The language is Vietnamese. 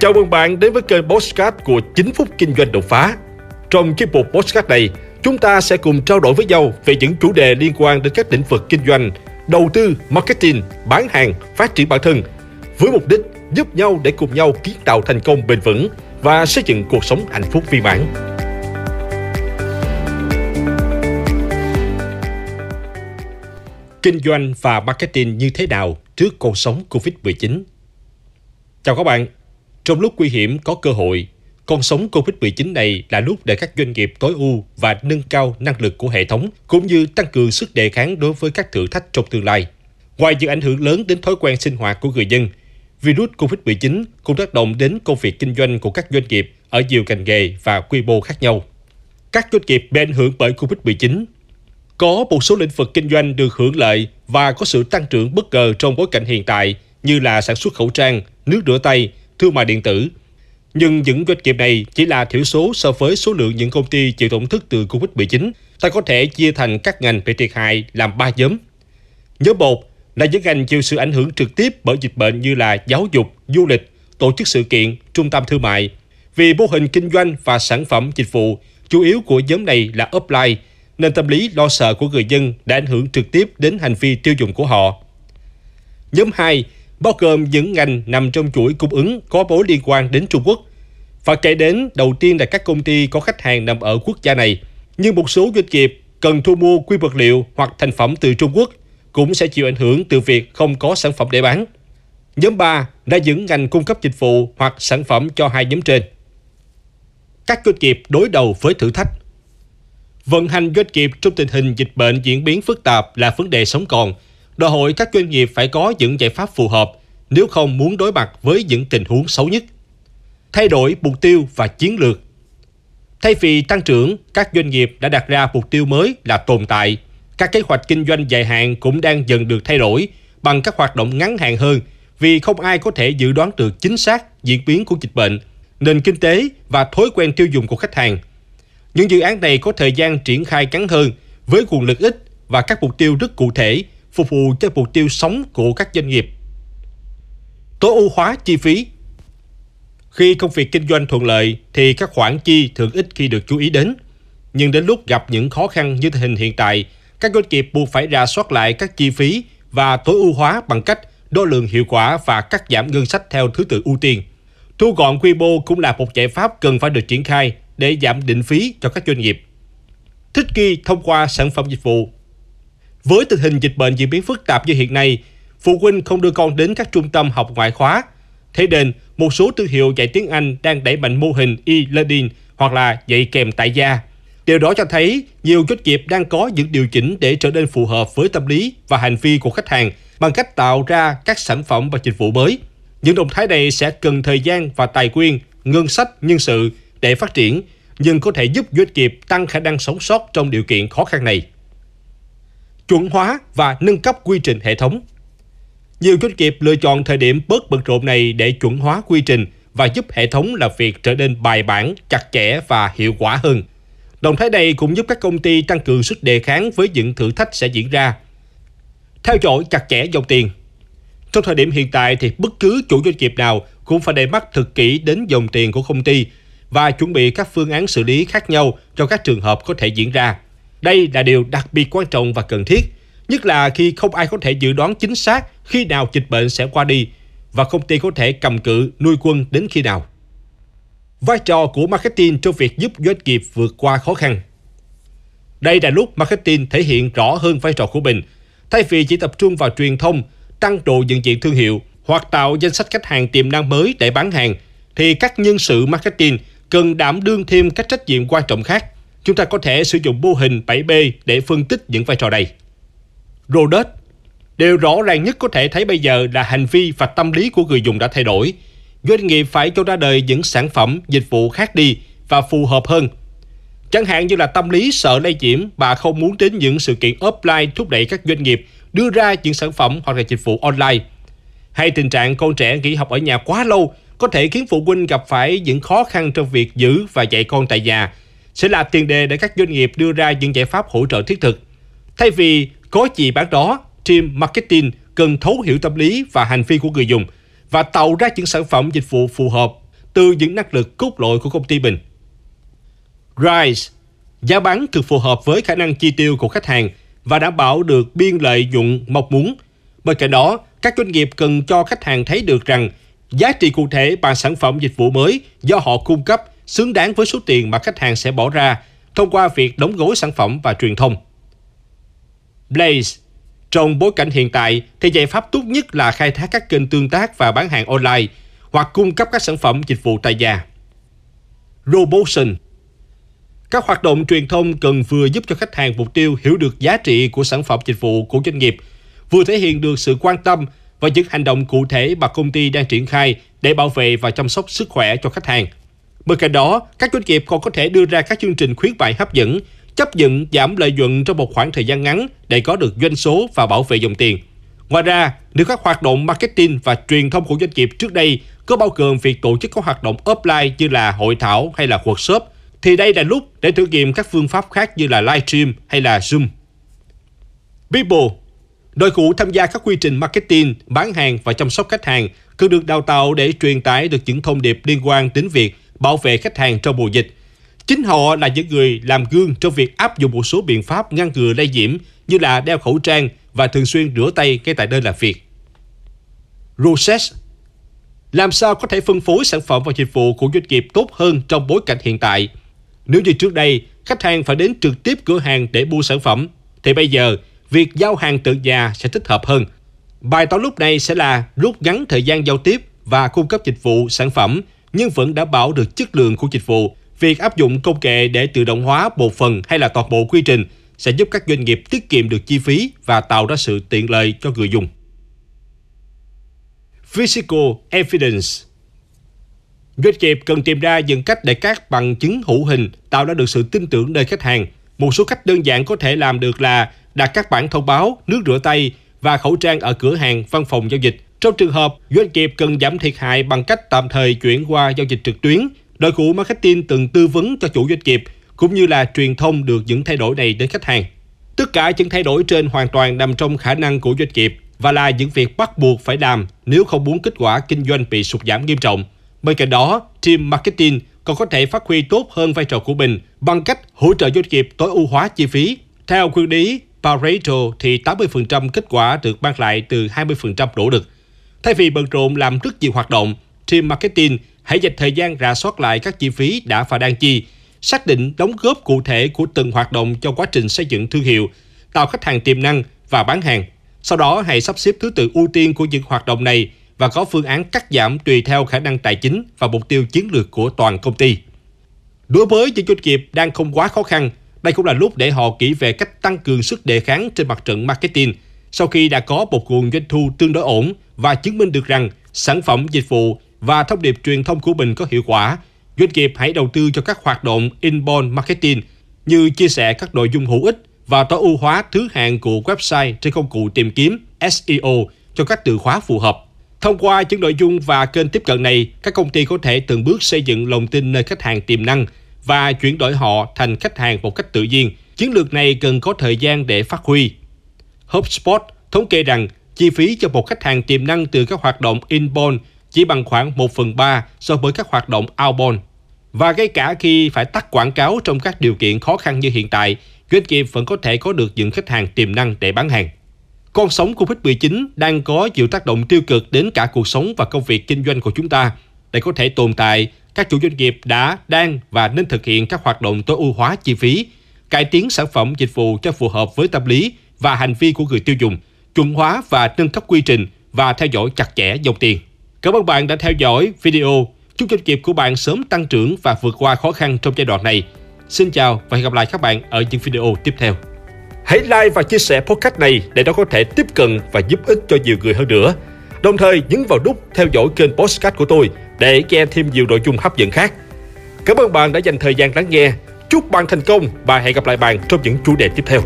Chào mừng bạn đến với kênh Postcard của 9 phút kinh doanh đột phá. Trong chiếc mục Postcard này, chúng ta sẽ cùng trao đổi với nhau về những chủ đề liên quan đến các lĩnh vực kinh doanh, đầu tư, marketing, bán hàng, phát triển bản thân, với mục đích giúp nhau để cùng nhau kiến tạo thành công bền vững và xây dựng cuộc sống hạnh phúc viên mãn. Kinh doanh và marketing như thế nào trước cuộc sống Covid-19? Chào các bạn, trong lúc nguy hiểm có cơ hội, con sống Covid-19 này là lúc để các doanh nghiệp tối ưu và nâng cao năng lực của hệ thống cũng như tăng cường sức đề kháng đối với các thử thách trong tương lai. Ngoài những ảnh hưởng lớn đến thói quen sinh hoạt của người dân, virus Covid-19 cũng tác động đến công việc kinh doanh của các doanh nghiệp ở nhiều ngành nghề và quy mô khác nhau. Các doanh nghiệp bị ảnh hưởng bởi Covid-19 có một số lĩnh vực kinh doanh được hưởng lợi và có sự tăng trưởng bất ngờ trong bối cảnh hiện tại như là sản xuất khẩu trang, nước rửa tay, thương mại điện tử. Nhưng những doanh nghiệp này chỉ là thiểu số so với số lượng những công ty chịu tổn thất từ Covid-19. Ta có thể chia thành các ngành bị thiệt hại làm 3 nhóm. Nhóm 1 là những ngành chịu sự ảnh hưởng trực tiếp bởi dịch bệnh như là giáo dục, du lịch, tổ chức sự kiện, trung tâm thương mại. Vì mô hình kinh doanh và sản phẩm dịch vụ chủ yếu của nhóm này là offline, nên tâm lý lo sợ của người dân đã ảnh hưởng trực tiếp đến hành vi tiêu dùng của họ. Nhóm 2 bao gồm những ngành nằm trong chuỗi cung ứng có mối liên quan đến Trung Quốc. Và kể đến đầu tiên là các công ty có khách hàng nằm ở quốc gia này, nhưng một số doanh nghiệp cần thu mua quy vật liệu hoặc thành phẩm từ Trung Quốc cũng sẽ chịu ảnh hưởng từ việc không có sản phẩm để bán. Nhóm 3 là những ngành cung cấp dịch vụ hoặc sản phẩm cho hai nhóm trên. Các doanh nghiệp đối đầu với thử thách Vận hành doanh nghiệp trong tình hình dịch bệnh diễn biến phức tạp là vấn đề sống còn, đòi hỏi các doanh nghiệp phải có những giải pháp phù hợp nếu không muốn đối mặt với những tình huống xấu nhất. Thay đổi mục tiêu và chiến lược Thay vì tăng trưởng, các doanh nghiệp đã đặt ra mục tiêu mới là tồn tại. Các kế hoạch kinh doanh dài hạn cũng đang dần được thay đổi bằng các hoạt động ngắn hạn hơn vì không ai có thể dự đoán được chính xác diễn biến của dịch bệnh, nền kinh tế và thói quen tiêu dùng của khách hàng. Những dự án này có thời gian triển khai ngắn hơn với nguồn lực ít và các mục tiêu rất cụ thể phục vụ cho mục tiêu sống của các doanh nghiệp. Tối ưu hóa chi phí Khi công việc kinh doanh thuận lợi thì các khoản chi thường ít khi được chú ý đến. Nhưng đến lúc gặp những khó khăn như tình hình hiện tại, các doanh nghiệp buộc phải rà soát lại các chi phí và tối ưu hóa bằng cách đo lường hiệu quả và cắt giảm ngân sách theo thứ tự ưu tiên. Thu gọn quy mô cũng là một giải pháp cần phải được triển khai để giảm định phí cho các doanh nghiệp. Thích nghi thông qua sản phẩm dịch vụ với tình hình dịch bệnh diễn biến phức tạp như hiện nay, phụ huynh không đưa con đến các trung tâm học ngoại khóa. Thế nên, một số thương hiệu dạy tiếng Anh đang đẩy mạnh mô hình e-learning hoặc là dạy kèm tại gia. Điều đó cho thấy nhiều doanh nghiệp đang có những điều chỉnh để trở nên phù hợp với tâm lý và hành vi của khách hàng bằng cách tạo ra các sản phẩm và dịch vụ mới. Những động thái này sẽ cần thời gian và tài nguyên, ngân sách, nhân sự để phát triển, nhưng có thể giúp doanh nghiệp tăng khả năng sống sót trong điều kiện khó khăn này chuẩn hóa và nâng cấp quy trình hệ thống. Nhiều doanh nghiệp lựa chọn thời điểm bớt bận rộn này để chuẩn hóa quy trình và giúp hệ thống làm việc trở nên bài bản, chặt chẽ và hiệu quả hơn. Động thái này cũng giúp các công ty tăng cường sức đề kháng với những thử thách sẽ diễn ra. Theo dõi chặt chẽ dòng tiền Trong thời điểm hiện tại thì bất cứ chủ doanh nghiệp nào cũng phải để mắt thực kỹ đến dòng tiền của công ty và chuẩn bị các phương án xử lý khác nhau cho các trường hợp có thể diễn ra. Đây là điều đặc biệt quan trọng và cần thiết, nhất là khi không ai có thể dự đoán chính xác khi nào dịch bệnh sẽ qua đi và công ty có thể cầm cự nuôi quân đến khi nào. Vai trò của marketing trong việc giúp doanh nghiệp vượt qua khó khăn. Đây là lúc marketing thể hiện rõ hơn vai trò của mình, thay vì chỉ tập trung vào truyền thông, tăng độ nhận diện thương hiệu hoặc tạo danh sách khách hàng tiềm năng mới để bán hàng, thì các nhân sự marketing cần đảm đương thêm các trách nhiệm quan trọng khác Chúng ta có thể sử dụng mô hình 7B để phân tích những vai trò này. Rodot Điều rõ ràng nhất có thể thấy bây giờ là hành vi và tâm lý của người dùng đã thay đổi. Doanh nghiệp phải cho ra đời những sản phẩm, dịch vụ khác đi và phù hợp hơn. Chẳng hạn như là tâm lý sợ lây nhiễm và không muốn đến những sự kiện offline thúc đẩy các doanh nghiệp đưa ra những sản phẩm hoặc là dịch vụ online. Hay tình trạng con trẻ nghỉ học ở nhà quá lâu có thể khiến phụ huynh gặp phải những khó khăn trong việc giữ và dạy con tại nhà sẽ là tiền đề để các doanh nghiệp đưa ra những giải pháp hỗ trợ thiết thực. Thay vì có gì bán đó, team marketing cần thấu hiểu tâm lý và hành vi của người dùng và tạo ra những sản phẩm dịch vụ phù hợp từ những năng lực cốt lõi của công ty mình. Rise Giá bán cực phù hợp với khả năng chi tiêu của khách hàng và đảm bảo được biên lợi nhuận mong muốn. Bên cạnh đó, các doanh nghiệp cần cho khách hàng thấy được rằng giá trị cụ thể bằng sản phẩm dịch vụ mới do họ cung cấp xứng đáng với số tiền mà khách hàng sẽ bỏ ra thông qua việc đóng gói sản phẩm và truyền thông. Blaze Trong bối cảnh hiện tại thì giải pháp tốt nhất là khai thác các kênh tương tác và bán hàng online hoặc cung cấp các sản phẩm dịch vụ tại nhà. Robotion các hoạt động truyền thông cần vừa giúp cho khách hàng mục tiêu hiểu được giá trị của sản phẩm dịch vụ của doanh nghiệp, vừa thể hiện được sự quan tâm và những hành động cụ thể mà công ty đang triển khai để bảo vệ và chăm sóc sức khỏe cho khách hàng. Bên cạnh đó, các doanh nghiệp còn có thể đưa ra các chương trình khuyến mại hấp dẫn, chấp nhận giảm lợi nhuận trong một khoảng thời gian ngắn để có được doanh số và bảo vệ dòng tiền. Ngoài ra, nếu các hoạt động marketing và truyền thông của doanh nghiệp trước đây có bao gồm việc tổ chức các hoạt động offline như là hội thảo hay là workshop, thì đây là lúc để thử nghiệm các phương pháp khác như là livestream hay là Zoom. People Đội ngũ tham gia các quy trình marketing, bán hàng và chăm sóc khách hàng cần được đào tạo để truyền tải được những thông điệp liên quan đến việc bảo vệ khách hàng trong mùa dịch. Chính họ là những người làm gương trong việc áp dụng một số biện pháp ngăn ngừa lây nhiễm như là đeo khẩu trang và thường xuyên rửa tay ngay tại nơi làm việc. Process Làm sao có thể phân phối sản phẩm và dịch vụ của doanh nghiệp tốt hơn trong bối cảnh hiện tại? Nếu như trước đây, khách hàng phải đến trực tiếp cửa hàng để mua sản phẩm, thì bây giờ, việc giao hàng từ nhà sẽ thích hợp hơn. Bài toán lúc này sẽ là rút ngắn thời gian giao tiếp và cung cấp dịch vụ, sản phẩm, nhưng vẫn đảm bảo được chất lượng của dịch vụ. Việc áp dụng công nghệ để tự động hóa một phần hay là toàn bộ quy trình sẽ giúp các doanh nghiệp tiết kiệm được chi phí và tạo ra sự tiện lợi cho người dùng. Physical Evidence Doanh nghiệp cần tìm ra những cách để các bằng chứng hữu hình tạo ra được sự tin tưởng nơi khách hàng. Một số cách đơn giản có thể làm được là đặt các bản thông báo, nước rửa tay và khẩu trang ở cửa hàng, văn phòng giao dịch. Trong trường hợp doanh nghiệp cần giảm thiệt hại bằng cách tạm thời chuyển qua giao dịch trực tuyến, đội ngũ marketing từng tư vấn cho chủ doanh nghiệp cũng như là truyền thông được những thay đổi này đến khách hàng. Tất cả những thay đổi trên hoàn toàn nằm trong khả năng của doanh nghiệp và là những việc bắt buộc phải làm nếu không muốn kết quả kinh doanh bị sụt giảm nghiêm trọng. Bên cạnh đó, team marketing còn có thể phát huy tốt hơn vai trò của mình bằng cách hỗ trợ doanh nghiệp tối ưu hóa chi phí. Theo nguyên lý Pareto thì 80% kết quả được mang lại từ 20% nỗ lực. Thay vì bận rộn làm rất nhiều hoạt động, team marketing hãy dành thời gian rà soát lại các chi phí đã và đang chi, xác định đóng góp cụ thể của từng hoạt động cho quá trình xây dựng thương hiệu, tạo khách hàng tiềm năng và bán hàng. Sau đó hãy sắp xếp thứ tự ưu tiên của những hoạt động này và có phương án cắt giảm tùy theo khả năng tài chính và mục tiêu chiến lược của toàn công ty. Đối với những doanh nghiệp đang không quá khó khăn, đây cũng là lúc để họ kỹ về cách tăng cường sức đề kháng trên mặt trận marketing sau khi đã có một nguồn doanh thu tương đối ổn và chứng minh được rằng sản phẩm, dịch vụ và thông điệp truyền thông của mình có hiệu quả. Doanh nghiệp hãy đầu tư cho các hoạt động inbound marketing như chia sẻ các nội dung hữu ích và tối ưu hóa thứ hạng của website trên công cụ tìm kiếm SEO cho các từ khóa phù hợp. Thông qua những nội dung và kênh tiếp cận này, các công ty có thể từng bước xây dựng lòng tin nơi khách hàng tiềm năng và chuyển đổi họ thành khách hàng một cách tự nhiên. Chiến lược này cần có thời gian để phát huy. HubSpot thống kê rằng chi phí cho một khách hàng tiềm năng từ các hoạt động inbound chỉ bằng khoảng 1 phần 3 so với các hoạt động outbound. Và ngay cả khi phải tắt quảng cáo trong các điều kiện khó khăn như hiện tại, doanh nghiệp vẫn có thể có được những khách hàng tiềm năng để bán hàng. Con sóng Covid-19 đang có nhiều tác động tiêu cực đến cả cuộc sống và công việc kinh doanh của chúng ta. Để có thể tồn tại, các chủ doanh nghiệp đã, đang và nên thực hiện các hoạt động tối ưu hóa chi phí, cải tiến sản phẩm dịch vụ cho phù hợp với tâm lý và hành vi của người tiêu dùng, chuẩn hóa và nâng cấp quy trình và theo dõi chặt chẽ dòng tiền. Cảm ơn bạn đã theo dõi video. Chúc doanh nghiệp của bạn sớm tăng trưởng và vượt qua khó khăn trong giai đoạn này. Xin chào và hẹn gặp lại các bạn ở những video tiếp theo. Hãy like và chia sẻ podcast này để nó có thể tiếp cận và giúp ích cho nhiều người hơn nữa. Đồng thời nhấn vào nút theo dõi kênh podcast của tôi để nghe thêm nhiều nội dung hấp dẫn khác. Cảm ơn bạn đã dành thời gian lắng nghe. Chúc bạn thành công và hẹn gặp lại bạn trong những chủ đề tiếp theo.